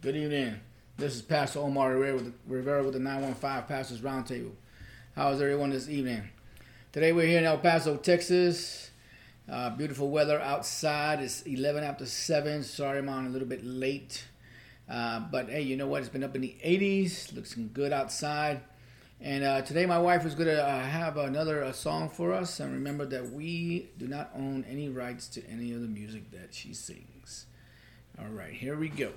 Good evening. This is Pastor Omar Rivera with the, Rivera with the 915 Pastors Roundtable. How is everyone this evening? Today we're here in El Paso, Texas. Uh, beautiful weather outside. It's 11 after 7. Sorry, I'm on a little bit late. Uh, but hey, you know what? It's been up in the 80s. Looks good outside. And uh, today my wife is going to uh, have another uh, song for us. And remember that we do not own any rights to any of the music that she sings. All right, here we go.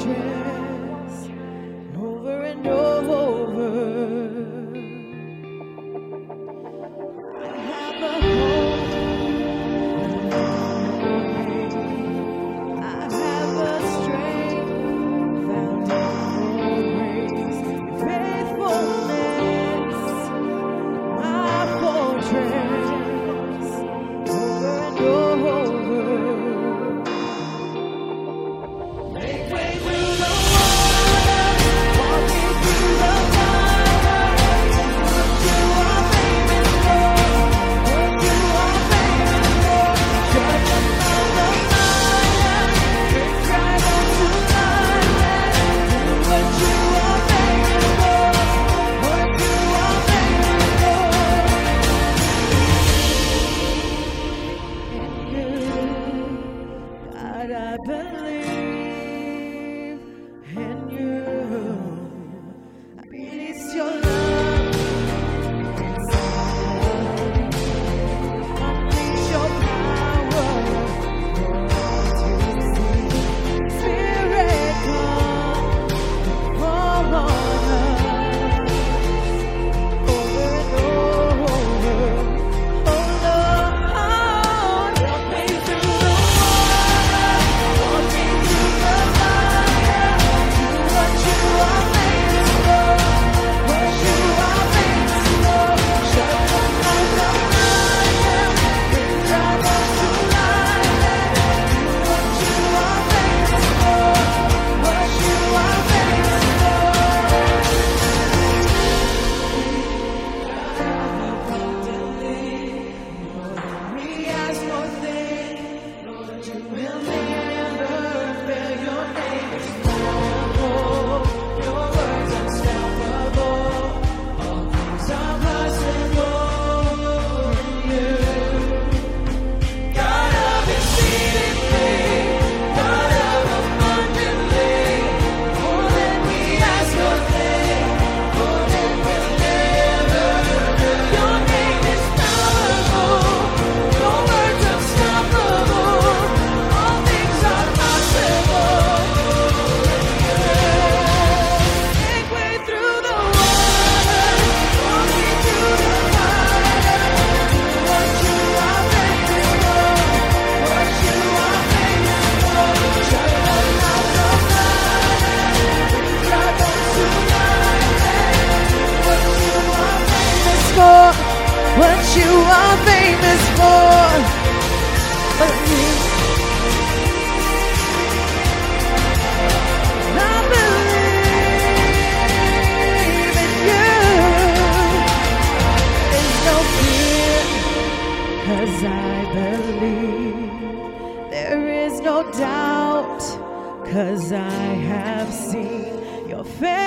觉。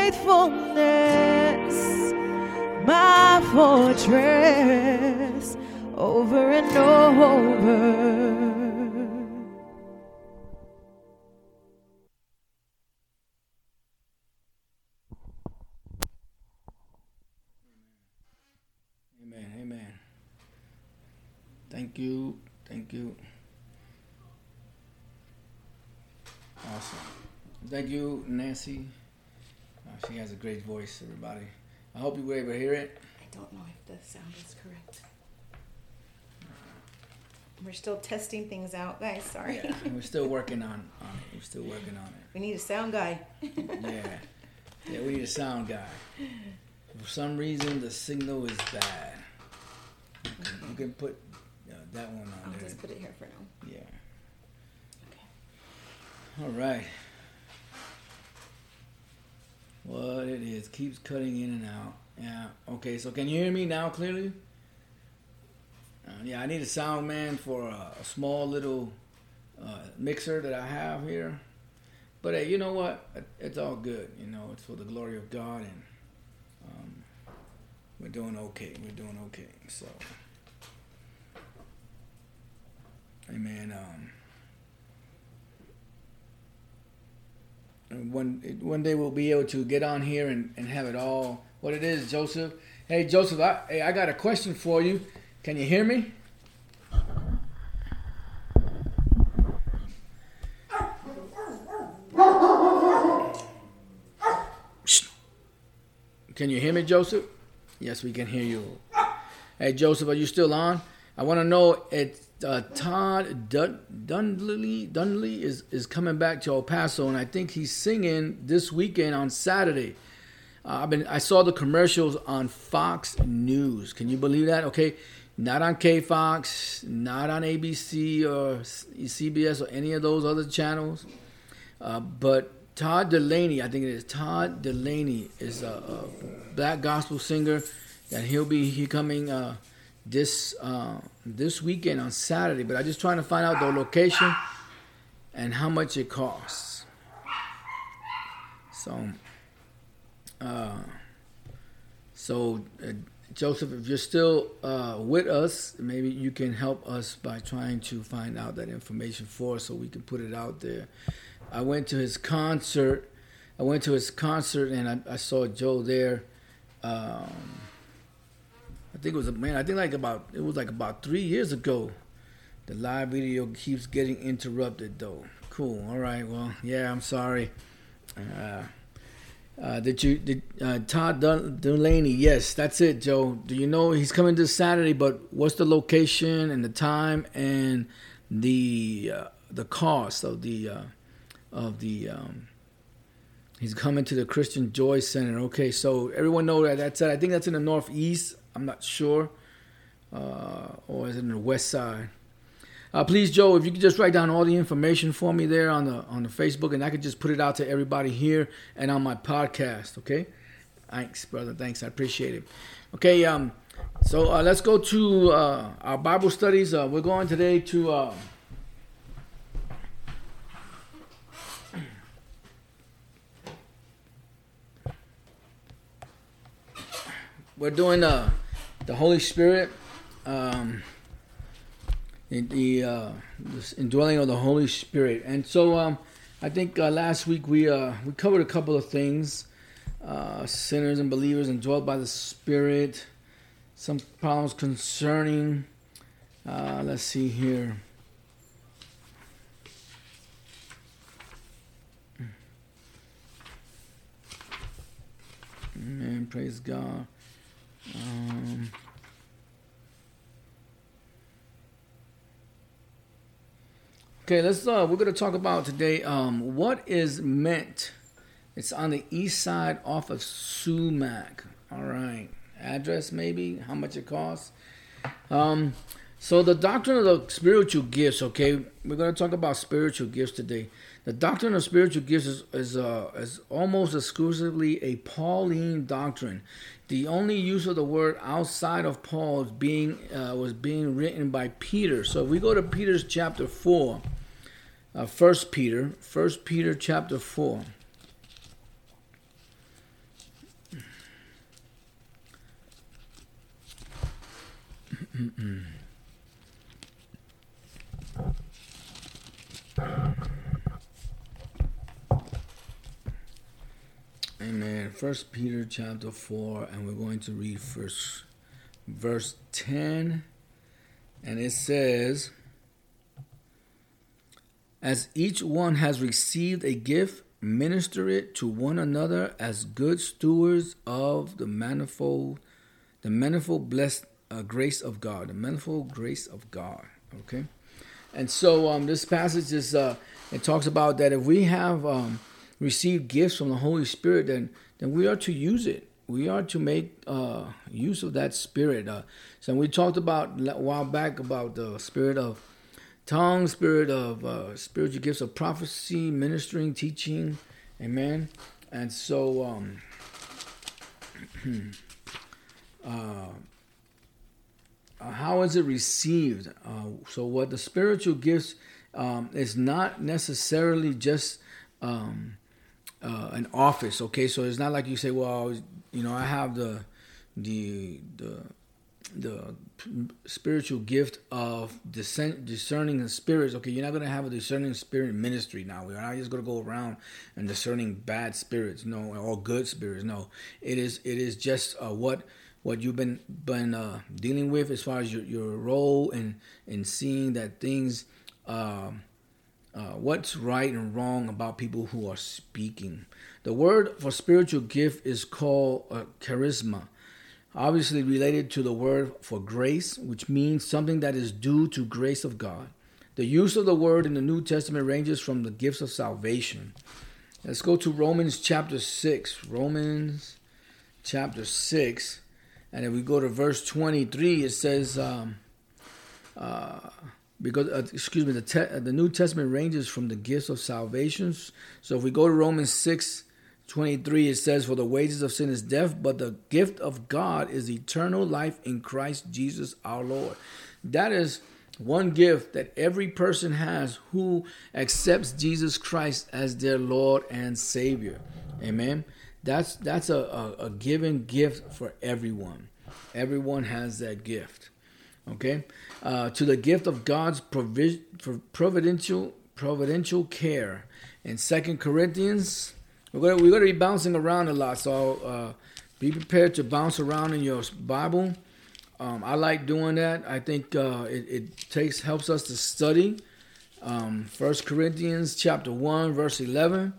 faithfulness, my fortress, over and over. Amen. Amen. Thank you. Thank you. Awesome. Thank you, Nancy she has a great voice, everybody. I hope you were able to hear it. I don't know if the sound is correct. We're still testing things out, guys. Sorry. Yeah, we're still working on, on it. We're still working on it. We need a sound guy. yeah. Yeah, we need a sound guy. For some reason, the signal is bad. You can, you can put uh, that one on I'll there. I'll just put it here for now. Yeah. Okay. All right. What it is keeps cutting in and out. Yeah. Okay. So can you hear me now clearly? Uh, yeah. I need a sound man for a, a small little uh, mixer that I have here. But hey, you know what? It's all good. You know, it's for the glory of God, and um, we're doing okay. We're doing okay. So, Amen. Um, one one day we'll be able to get on here and, and have it all what it is, Joseph. Hey, Joseph. I, hey, I got a question for you. Can you hear me? Can you hear me, Joseph? Yes, we can hear you. Hey, Joseph, are you still on? I want to know it's uh, Todd Dun- Dunley. Dunley is is coming back to El Paso, and I think he's singing this weekend on Saturday. Uh, I've been I saw the commercials on Fox News. Can you believe that? Okay, not on K Fox, not on ABC or CBS or any of those other channels. Uh, but Todd Dulaney, I think it is Todd Dulaney, is a, a black gospel singer and he'll be he coming uh, this uh, this weekend on Saturday. But I'm just trying to find out the location and how much it costs. So, uh, so uh, Joseph, if you're still uh, with us, maybe you can help us by trying to find out that information for us so we can put it out there. I went to his concert. I went to his concert and I, I saw Joe there. Um, I think it was a man. I think like about it was like about three years ago. The live video keeps getting interrupted though. Cool. All right. Well, yeah. I'm sorry. Uh, uh, did you did uh, Todd Dun- Dulaney? Yes, that's it, Joe. Do you know he's coming this Saturday? But what's the location and the time and the uh, the cost of the uh, of the um, he's coming to the Christian Joy Center. Okay, so everyone know that that's I think that's in the northeast. I'm not sure, uh, or is it in the west side? Uh, please, Joe, if you could just write down all the information for me there on the on the Facebook, and I could just put it out to everybody here and on my podcast. Okay, thanks, brother. Thanks, I appreciate it. Okay, um, so uh, let's go to uh, our Bible studies. Uh, we're going today to. Uh, we're doing uh, the Holy Spirit, um, the, uh, indwelling of the Holy Spirit, and so um, I think uh, last week we uh, we covered a couple of things: uh, sinners and believers indwelled by the Spirit, some problems concerning. Uh, let's see here. Amen. Praise God. Um, okay, let's. Uh, we're going to talk about today. Um, what is meant? It's on the east side off of Sumac. All right, address maybe. How much it costs? Um, so the doctrine of the spiritual gifts. Okay, we're going to talk about spiritual gifts today. The doctrine of spiritual gifts is is, uh, is almost exclusively a Pauline doctrine. The only use of the word outside of Paul's being uh, was being written by Peter. So if we go to Peter's chapter four, uh, First Peter, First Peter chapter four. Amen. First Peter chapter four, and we're going to read first verse ten, and it says, "As each one has received a gift, minister it to one another as good stewards of the manifold, the manifold blessed uh, grace of God, the manifold grace of God." Okay, and so um, this passage is uh, it talks about that if we have um, received gifts from the Holy Spirit, then then we are to use it. We are to make uh, use of that spirit. Uh, so we talked about a while back about the spirit of tongue, spirit of uh, spiritual gifts of prophecy, ministering, teaching, amen. And so, um, uh, uh, how is it received? Uh, so, what the spiritual gifts um, is not necessarily just um, uh, an office. Okay, so it's not like you say, well, you know, I have the the the the spiritual gift of discern, discerning the spirits. Okay, you're not going to have a discerning spirit ministry now. We're not just going to go around and discerning bad spirits, no, or good spirits. No, it is it is just uh, what what you've been been uh, dealing with as far as your, your role and and seeing that things. Um, uh, what's right and wrong about people who are speaking. The word for spiritual gift is called uh, charisma obviously related to the word for grace, which means something that is due to grace of God. The use of the word in the New Testament ranges from the gifts of salvation. Let's go to Romans chapter 6. Romans chapter 6. And if we go to verse 23, it says, um, uh, because, uh, excuse me, the, te- the New Testament ranges from the gifts of salvations. So if we go to Romans 6, 23 it says for the wages of sin is death but the gift of god is eternal life in christ jesus our lord. That is one gift that every person has who accepts jesus christ as their lord and savior. Amen? That's that's a, a, a given gift for everyone. Everyone has that gift okay uh, to the gift of god's provis- providential providential care in second corinthians we're going to, we're going to be bouncing around a lot, so uh, be prepared to bounce around in your Bible. Um, I like doing that. I think uh, it, it, takes helps us to study. Um, 1 Corinthians chapter 1, verse 11.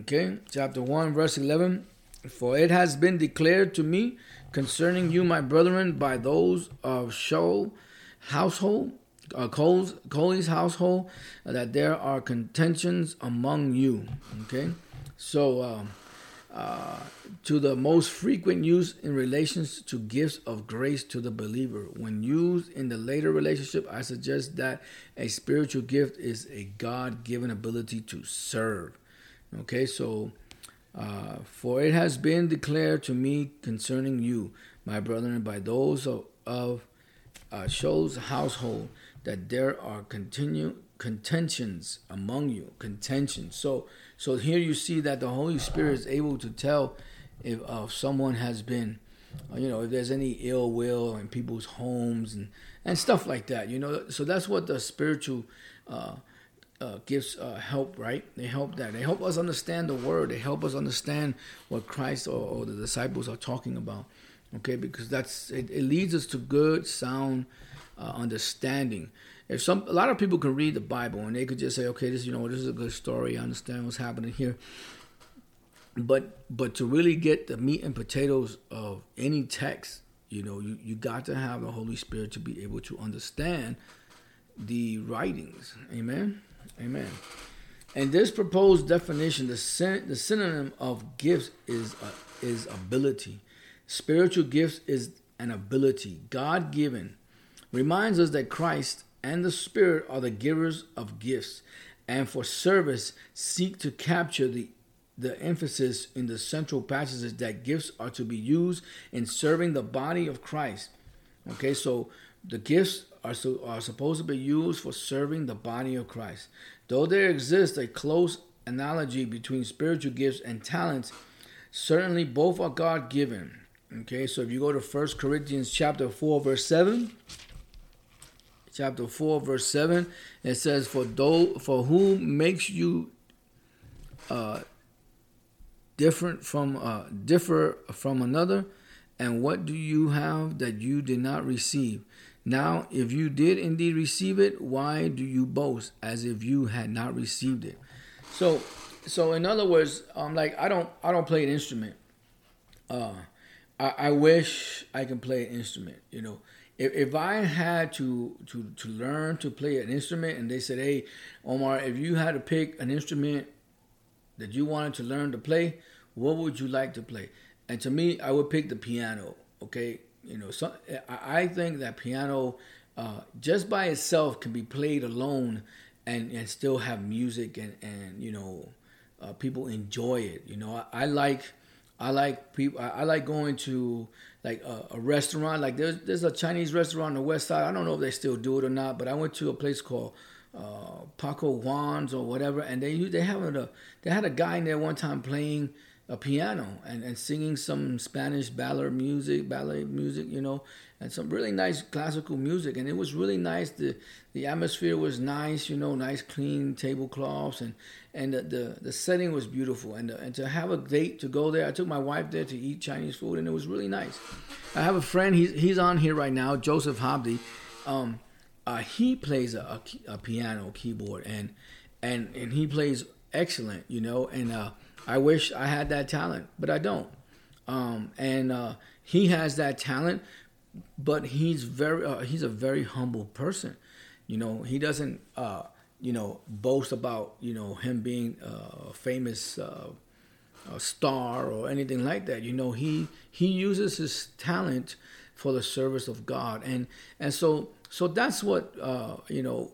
Okay, chapter 1, verse 11. For it has been declared to me concerning you, my brethren, by those of Shaul household, uh, Cole's, Cole's household, uh, that there are contentions among you. Okay, so, um, uh, to the most frequent use in relations to gifts of grace to the believer. When used in the later relationship, I suggest that a spiritual gift is a God given ability to serve. Okay, so, uh, for it has been declared to me concerning you, my brethren, by those of, of uh, Shaul's household, that there are continue contentions among you. Contentions. So, so here you see that the Holy Spirit is able to tell if uh, someone has been, uh, you know, if there's any ill will in people's homes and and stuff like that. You know, so that's what the spiritual uh, gifts uh, help. Right? They help that. They help us understand the word. They help us understand what Christ or, or the disciples are talking about. Okay, because that's it, it leads us to good, sound uh, understanding if some a lot of people can read the Bible and they could just say, okay, this you know this is a good story. I understand what's happening here. But but to really get the meat and potatoes of any text, you know, you, you got to have the Holy Spirit to be able to understand the writings. Amen. Amen. And this proposed definition, the syn- the synonym of gifts is uh, is ability. Spiritual gifts is an ability, God given. Reminds us that Christ and the Spirit are the givers of gifts, and for service seek to capture the the emphasis in the central passages that gifts are to be used in serving the body of Christ. Okay, so the gifts are, are supposed to be used for serving the body of Christ. Though there exists a close analogy between spiritual gifts and talents, certainly both are God given. Okay, so if you go to 1 Corinthians chapter 4, verse 7, chapter 4 verse 7 it says for though for who makes you uh different from uh differ from another and what do you have that you did not receive now if you did indeed receive it why do you boast as if you had not received it so so in other words um like i don't i don't play an instrument uh i, I wish i can play an instrument you know if, if I had to, to to learn to play an instrument and they said, Hey, Omar, if you had to pick an instrument that you wanted to learn to play, what would you like to play? And to me, I would pick the piano. Okay, you know, so I think that piano, uh, just by itself, can be played alone and and still have music and and you know, uh, people enjoy it. You know, I, I like. I like people. I, I like going to like a, a restaurant. Like there's there's a Chinese restaurant on the west side. I don't know if they still do it or not, but I went to a place called uh, Paco Juan's or whatever, and they they have a they had a guy in there one time playing a piano and, and singing some Spanish ballet music, ballet music, you know, and some really nice classical music, and it was really nice. the The atmosphere was nice, you know, nice clean tablecloths, and and the the, the setting was beautiful, and and to have a date to go there, I took my wife there to eat Chinese food, and it was really nice. I have a friend, he's he's on here right now, Joseph Hobdy. Um, uh, he plays a, a, a piano keyboard and and and he plays excellent you know and uh, i wish i had that talent but i don't um, and uh, he has that talent but he's very uh, he's a very humble person you know he doesn't uh, you know boast about you know him being uh, a famous uh, a star or anything like that. You know, he he uses his talent for the service of God, and and so so that's what uh, you know.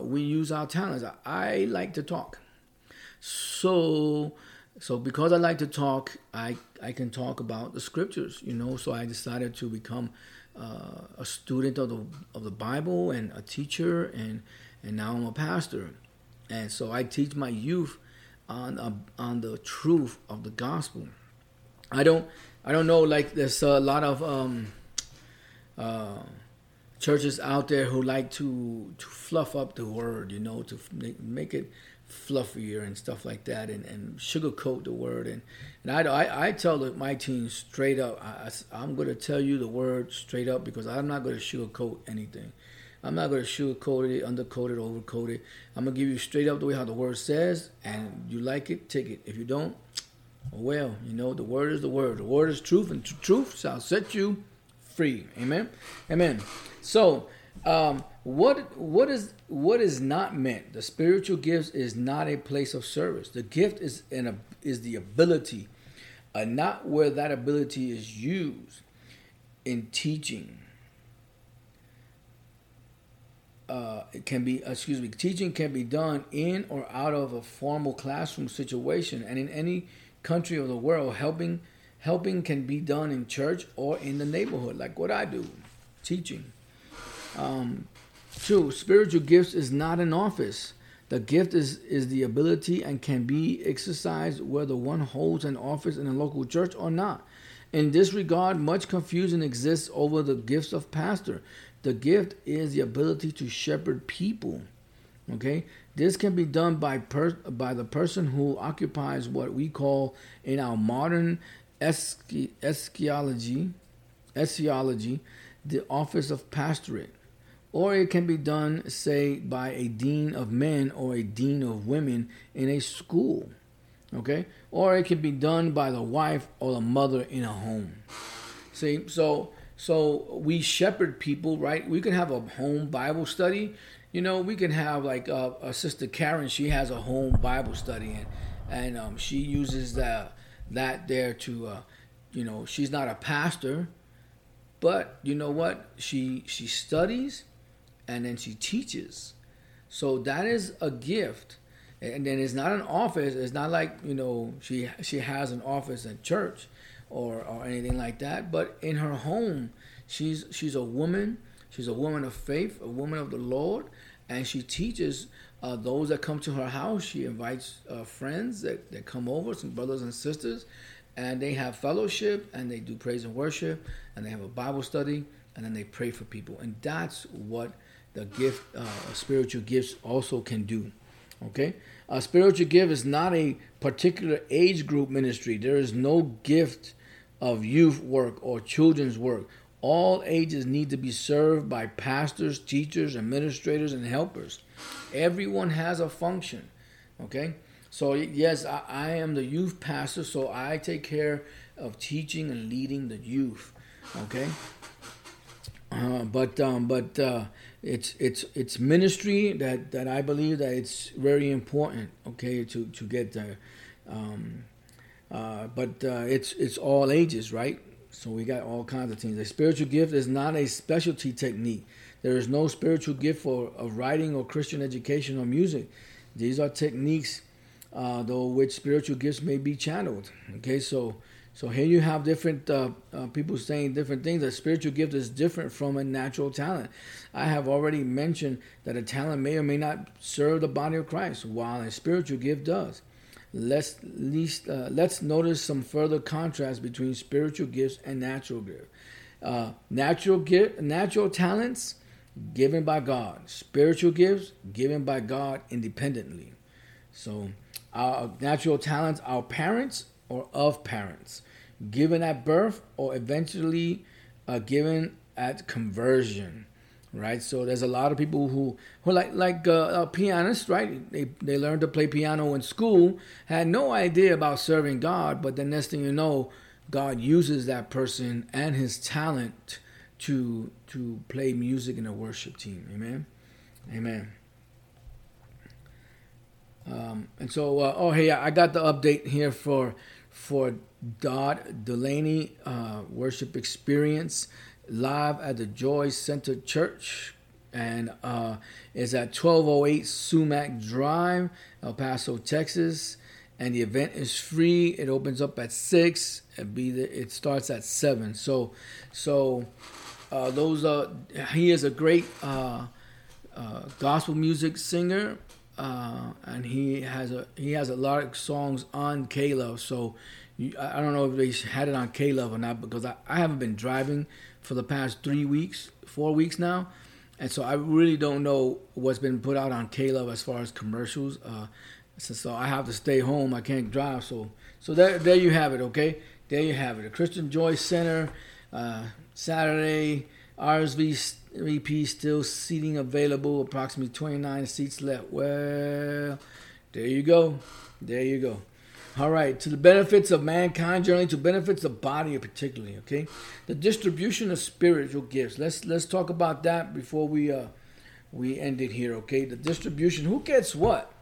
We use our talents. I, I like to talk, so so because I like to talk, I I can talk about the scriptures. You know, so I decided to become uh, a student of the of the Bible and a teacher, and and now I'm a pastor, and so I teach my youth on uh, on the truth of the gospel. I don't I don't know like there's a lot of um, uh, churches out there who like to to fluff up the word, you know, to make, make it fluffier and stuff like that, and, and sugarcoat the word. And and I I, I tell my team straight up, I, I, am going to tell you the word straight up because I'm not going to sugarcoat anything. I'm not going to sugarcoat it, undercoat it, overcoat it. I'm going to give you straight up the way how the word says, and you like it, take it. If you don't, oh well, you know, the word is the word. The word is truth, and tr- truth shall set you free. Amen. Amen. So, um, what what is what is not meant? The spiritual gifts is not a place of service. The gift is an is the ability, uh, not where that ability is used in teaching. Uh, it can be excuse me teaching can be done in or out of a formal classroom situation and in any country of the world helping helping can be done in church or in the neighborhood like what i do teaching um, two spiritual gifts is not an office. The gift is is the ability and can be exercised whether one holds an office in a local church or not. In this regard much confusion exists over the gifts of pastor. The gift is the ability to shepherd people okay? This can be done by per, by the person who occupies what we call in our modern eschatology eschatology the office of pastorate or it can be done say by a dean of men or a dean of women in a school okay? Or it can be done by the wife or the mother in a home. See so so we shepherd people right? We can have a home bible study. You know we can have like uh, a sister karen she has a home bible study and and um, she uses that that there to uh, you know she's not a pastor but you know what? She she studies and then she teaches. So that is a gift. And then it's not an office. It's not like you know she she has an office at church or or anything like that. But in her home she's she's a woman. She's a woman of faith a woman of the lord. And she teaches uh, those that come to her house. She invites uh, friends that, that come over some brothers and sisters. And they have fellowship and they do praise and worship. And they have a bible study and then they pray for people. And that's what the gift uh, spiritual gifts also can do okay? A spiritual gift is not a particular age group ministry. There is no gift of youth work or children's work. All ages need to be served by pastors teachers administrators and helpers. Everyone has a function okay? So yes I, I am the youth pastor so i take care of teaching and leading the youth okay Uh, but um, but uh, it's it's it's ministry that, that I believe that it's very important. Okay, to to get there. Um, uh, but uh, it's it's all ages, right? So we got all kinds of things. A spiritual gift is not a specialty technique. There is no spiritual gift for of writing or Christian education or music. These are techniques, uh, though, which spiritual gifts may be channeled. Okay, so so here you have different uh, uh, people saying different things. A spiritual gift is different from a natural talent. I have already mentioned that a talent may or may not serve the body of Christ, while a spiritual gift does. Let's least uh, let's notice some further contrast between spiritual gifts and natural gifts. Uh, natural gift, natural talents given by God. Spiritual gifts given by God independently. So, our natural talents, our parents or of parents, given at birth or eventually uh, given at conversion right? So there's a lot of people who who like like uh, pianists, right? They they learned to play piano in school, had no idea about serving God, but the next thing you know, God uses that person and his talent to to play music in a worship team. Amen, amen. Um, and so, uh, oh hey, I got the update here for for Dodd Dulaney uh, worship experience live at the Joy Center Church, and uh, it's at 1208 Sumac Drive, El Paso, Texas. And the event is free. It opens up at six. It be the, it starts at seven. So, so uh, those are he is a great uh, uh, gospel music singer, uh, and he has a he has a lot of songs on K Love. So you, I don't know if they had it on K Love or not because I, I haven't been driving for the past three weeks, four weeks now, and so I really don't know what's been put out on K Love as far as commercials. Uh, so, so I have to stay home. I can't drive. So so there there you have it. Okay, there you have it. The Christian Joy Center, uh, Saturday. RSVP still seating available. Approximately 29 seats left. Well, there you go. There you go. All right, to the benefits of mankind, generally to benefits of body particularly. Okay, the distribution of spiritual gifts. Let's let's talk about that before we uh we end it here. Okay, the distribution. Who gets what?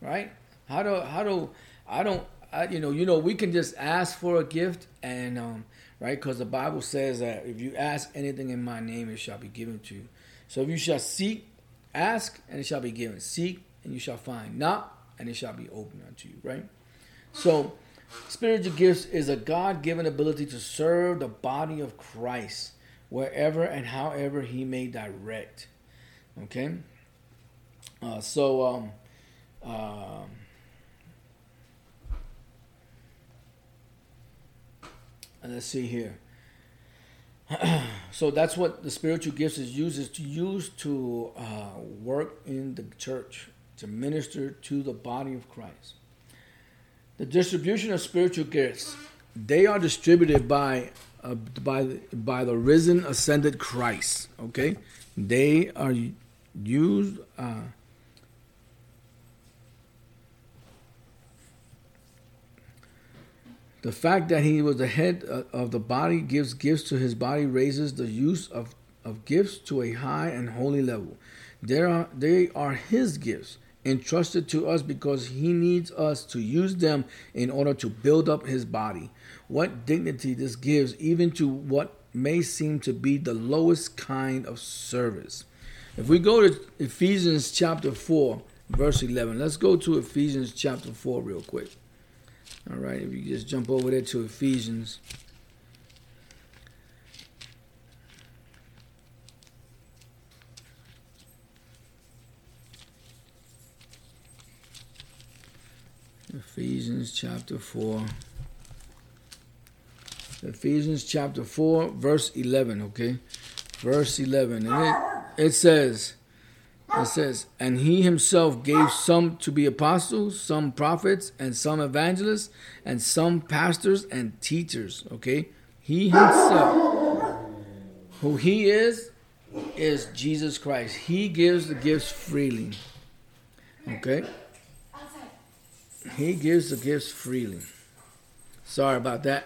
Right? How do how do I don't I, you know you know we can just ask for a gift and um right because the Bible says that if you ask anything in my name, it shall be given to you. So if you shall seek, ask, and it shall be given. Seek, and you shall find. Knock, and it shall be opened unto you. Right. So, spiritual gifts is a God given ability to serve the body of Christ wherever and however He may direct. Okay? Uh, so, um, uh, let's see here. so that's what the spiritual gifts is used is to use to uh, work in the church to minister to the body of Christ. The distribution of spiritual gifts, they are distributed by uh, by by the risen, ascended Christ. Okay, they are used. Uh, the fact that he was the head uh, of the body gives gifts to his body, raises the use of, of gifts to a high and holy level. There are, they are his gifts entrusted to us because he needs us to use them in order to build up his body. What dignity this gives, even to what may seem to be the lowest kind of service. If we go to Ephesians chapter 4, verse 11, let's go to Ephesians chapter 4 real quick. All right, if you just jump over there to Ephesians. Ephesians chapter 4. Ephesians chapter 4, verse 11, okay? Verse 11. And it, it says, it says, and he himself gave some to be apostles, some prophets, and some evangelists, and some pastors and teachers. Okay? He himself, who he is, is Jesus Christ. He gives the gifts freely. Okay? He gives the gifts freely. Sorry about that.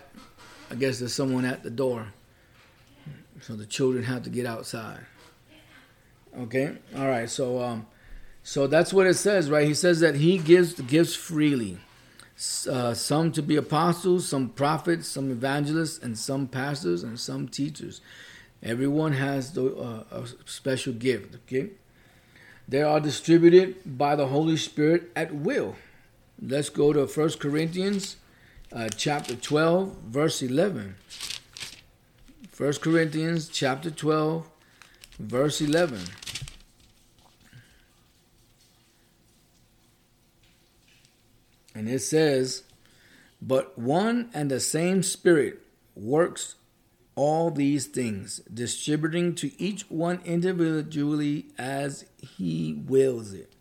I guess there's someone at the door. So the children have to get outside. Okay? All right. So um so that's what it says, right? He says that he gives gifts freely. Uh, some to be apostles, some prophets, some evangelists, and some pastors, and some teachers. Everyone has the, uh, a special gift. Okay, they are distributed by the Holy Spirit at will. Let's go to 1 Corinthians uh, chapter 12, verse 11. 1 Corinthians chapter 12, verse 11. And it says, But one and the same Spirit works all these things, distributing to each one individually as he wills it.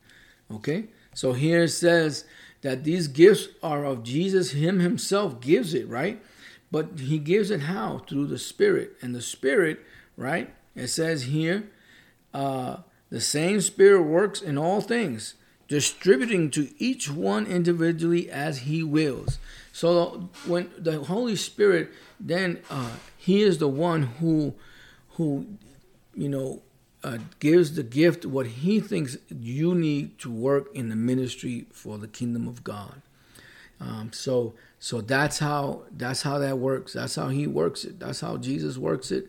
Okay? So here it says that these gifts are of Jesus. Him himself gives it, right? But he gives it how? Through the Spirit. And the Spirit, right? It says here, uh, the same Spirit works in all things, distributing to each one individually as He wills. So when the Holy Spirit, then uh, He is the one who, who, you know, uh, gives the gift what He thinks you need to work in the ministry for the kingdom of God. Um, so so that's how that's how that works. That's how He works it. That's how Jesus works it.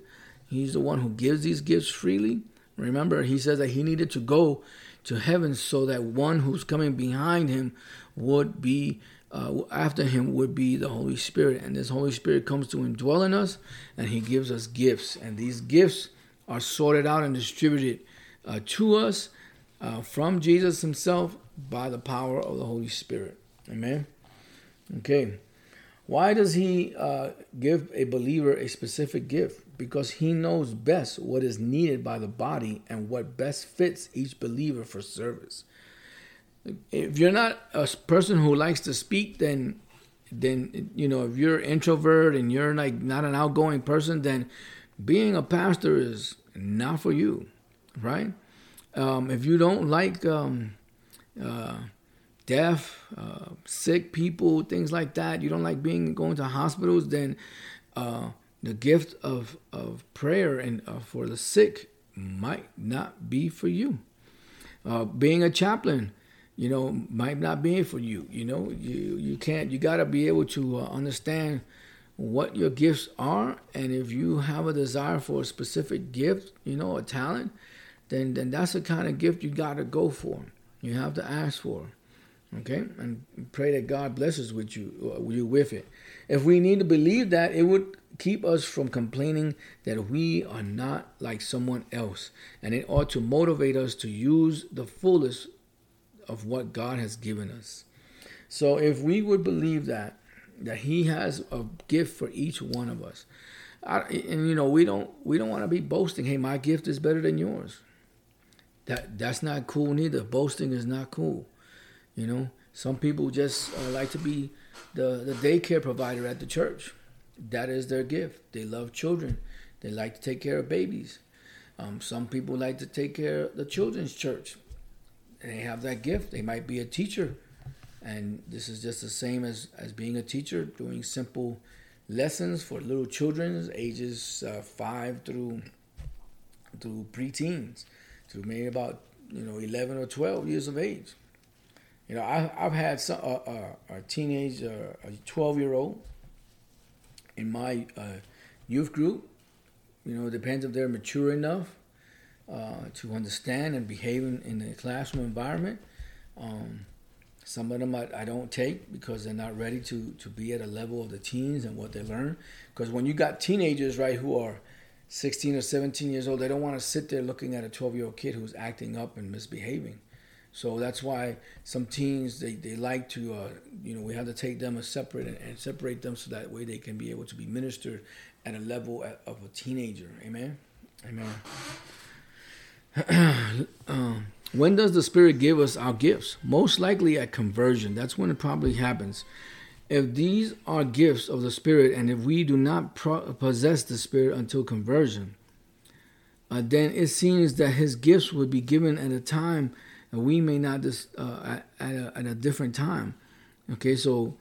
He's the one who gives these gifts freely. Remember, he says that he needed to go to heaven so that one who's coming behind him would be, uh, after him would be the Holy Spirit. And this Holy Spirit comes to indwell in us and he gives us gifts. And these gifts are sorted out and distributed uh, to us uh, from Jesus himself by the power of the Holy Spirit. Amen. Okay. Why does he uh, give a believer a specific gift? Because he knows best what is needed by the body and what best fits each believer for service. If you're not a person who likes to speak, then then you know if you're introvert and you're like not an outgoing person, then being a pastor is not for you, right? Um, if you don't like um, uh, deaf, uh, sick people, things like that. You don't like being going to hospitals, then uh, the gift of of prayer and uh, for the sick might not be for you. Uh, being a chaplain, you know, might not be for you. You know, you you can't. You got to be able to uh, understand what your gifts are, and if you have a desire for a specific gift, you know, a talent, then then that's the kind of gift you got to go for. You have to ask for okay and pray that god blesses with you uh, you with it if we need to believe that it would keep us from complaining that we are not like someone else and it ought to motivate us to use the fullest of what god has given us. So if we would believe that that he has a gift for each one of us I, and you know we don't we don't want to be boasting hey my gift is better than yours. That that's not cool neither. Boasting is not cool you know, some people just uh, like to be the, the daycare provider at the church. That is their gift. They love children. They like to take care of babies. Um, some people like to take care of the children's church. They have that gift. They might be a teacher. And this is just the same as, as being a teacher, doing simple lessons for little children, ages uh, five through through preteens, to maybe about you know eleven or twelve years of age. You know, I, I've had some, a teenage, uh, a 12 year old in my uh, youth group. You know, it depends if they're mature enough uh, to understand and behave in, in the classroom environment. Um, some of them I, I don't take because they're not ready to, to be at a level of the teens and what they learn. Because when you got teenagers, right, who are 16 or 17 years old, they don't want to sit there looking at a 12 year old kid who's acting up and misbehaving. So that's why some teens they, they like to uh, you know we have to take them a separate and, and, separate them so that way they can be able to be ministered at a level of a teenager. Amen. Amen. um, when does the Spirit give us our gifts? Most likely at conversion. That's when it probably happens. If these are gifts of the Spirit, and if we do not pro- possess the Spirit until conversion, uh, then it seems that His gifts would be given at a time and we may not just uh, at, a, at a different time. Okay, so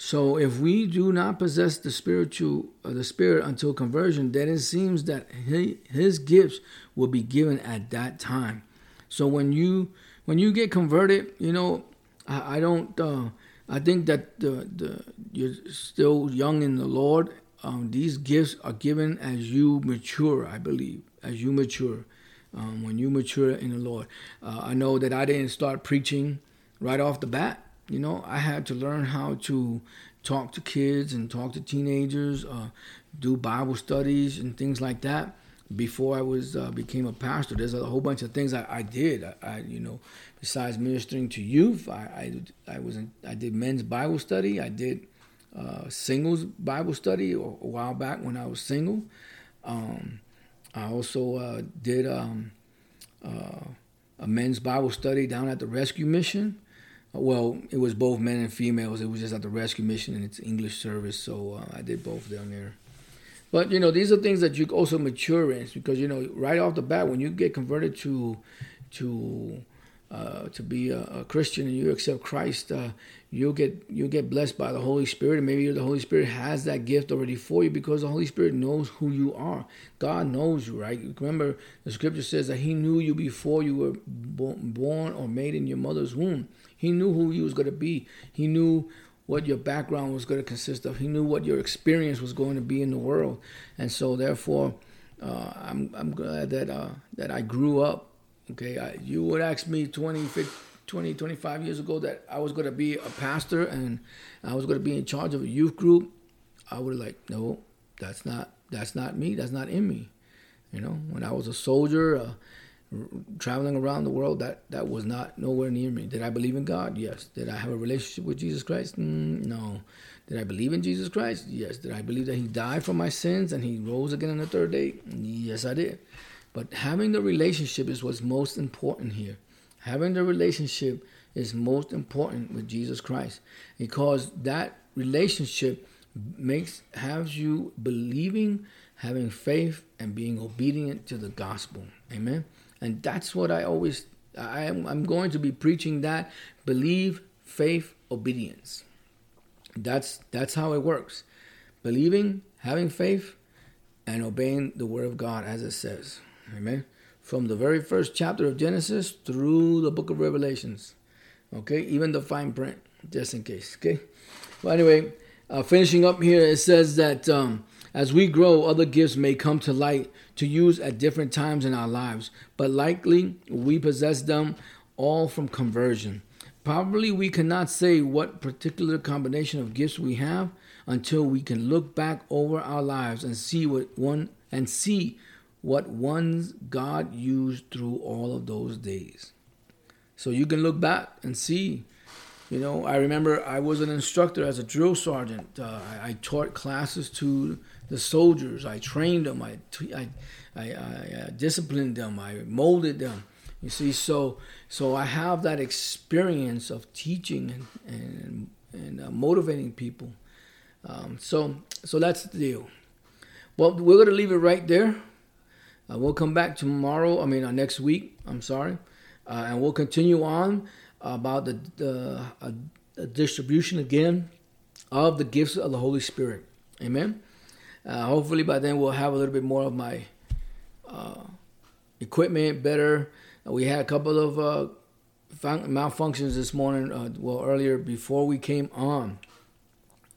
So if we do not possess the spiritual, uh, the spirit until conversion, then it seems that he, his gifts will be given at that time. So when you when you get converted, you know, I, I don't. Uh, I think that the the you're still young in the Lord. Um, these gifts are given as you mature. I believe as you mature. Um, when you mature in the Lord, uh, I know that I didn't start preaching right off the bat. You know, I had to learn how to talk to kids and talk to teenagers, uh, do Bible studies and things like that before I was uh, became a pastor. There's a whole bunch of things I, I did. I, I, you know, besides ministering to youth, I I, I was in, I did men's Bible study. I did uh, singles Bible study a, while back when I was single. Um, I also uh, did um, uh, a men's Bible study down at the Rescue Mission. Well, it was both men and females. It was just at the Rescue Mission and it's English service, so uh, I did both down there. But you know, these are things that you also mature in because you know, right off the bat, when you get converted to to uh, to be a, a, Christian and you accept Christ, uh, you'll get you'll get blessed by the Holy Spirit, and maybe the Holy Spirit has that gift already for you because the Holy Spirit knows who you are. God knows you, right? Remember, the Scripture says that He knew you before you were born or made in your mother's womb. He knew who you was going to be. He knew what your background was going to consist of. He knew what your experience was going to be in the world, and so therefore, uh, I'm I'm glad that uh, that I grew up. Okay, I, you would ask me 20, 50, 20, 25 years ago that I was going to be a pastor and I was going to be in charge of a youth group. I would like, no, that's not that's not me. That's not in me. You know, when I was a soldier. Uh, traveling around the world that that was not nowhere near me did i believe in god yes did i have a relationship with jesus christ mm, no did i believe in jesus christ yes did i believe that he died for my sins and he rose again on the third day yes i did but having the relationship is what's most important here having the relationship is most important with jesus christ because that relationship makes has you believing having faith and being obedient to the gospel amen and that's what I always I am I'm going to be preaching that believe, faith, obedience. That's that's how it works. Believing, having faith, and obeying the word of God as it says. Amen. From the very first chapter of Genesis through the book of Revelations. Okay, even the fine print, just in case. Okay. Well, anyway, uh, finishing up here, it says that um, as we grow, other gifts may come to light to use at different times in our lives, but likely we possess them all from conversion. Probably we cannot say what particular combination of gifts we have until we can look back over our lives and see what one and see what ones God used through all of those days. So you can look back and see you know, I remember I was an instructor as a drill sergeant. Uh, I, I, taught classes to the soldiers. I trained them. I, I, I, I uh, disciplined them. I molded them. You see, so so I have that experience of teaching and and, and uh, motivating people. Um, so so that's the deal. Well, we're to leave it right there. Uh, we'll come back tomorrow. I mean, uh, next week. I'm sorry, uh, and we'll continue on about the, the, uh, the, distribution again of the gifts of the Holy Spirit. Amen. Uh, hopefully by then we'll have a little bit more of my uh, equipment better. We had a couple of fun- malfunctions this morning. Well, earlier before we came on,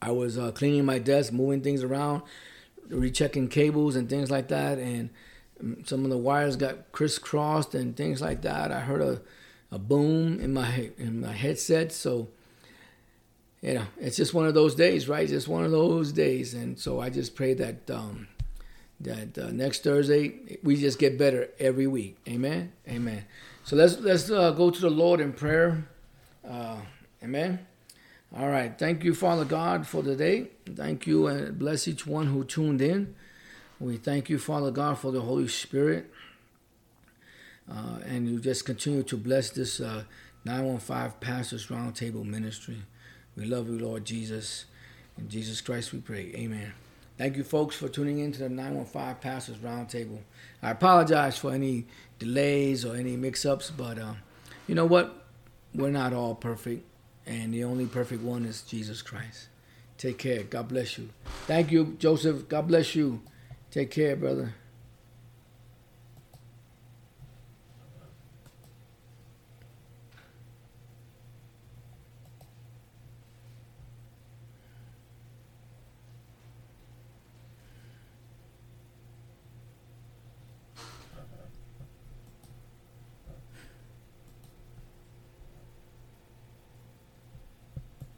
I was cleaning my desk, moving things around, rechecking cables and things like that, and some of the wires got crisscrossed and things like that. I heard a a boom in my in my headset. So you know, it's just one of those days, right? Just one of those days, and so I just pray that um, that uh, next Thursday we just get better every week. Amen. Amen. So let's let's uh, go to the Lord in prayer. Uh, amen. All right. Thank you, Father God, for the day. Thank you, and bless each one who tuned in. We thank you, Father God, for the Holy Spirit. Uh, and you just continue to bless this uh, 915 Pastors Roundtable Ministry. We love you, Lord Jesus. In Jesus Christ we pray. Amen. Thank you, folks, for tuning in to the 915 Pastors Roundtable. I apologize for any delays or any mix ups, but uh, you know what? We're not all perfect, and the only perfect one is Jesus Christ. Take care. God bless you. Thank you, Joseph. God bless you. Take care, brother.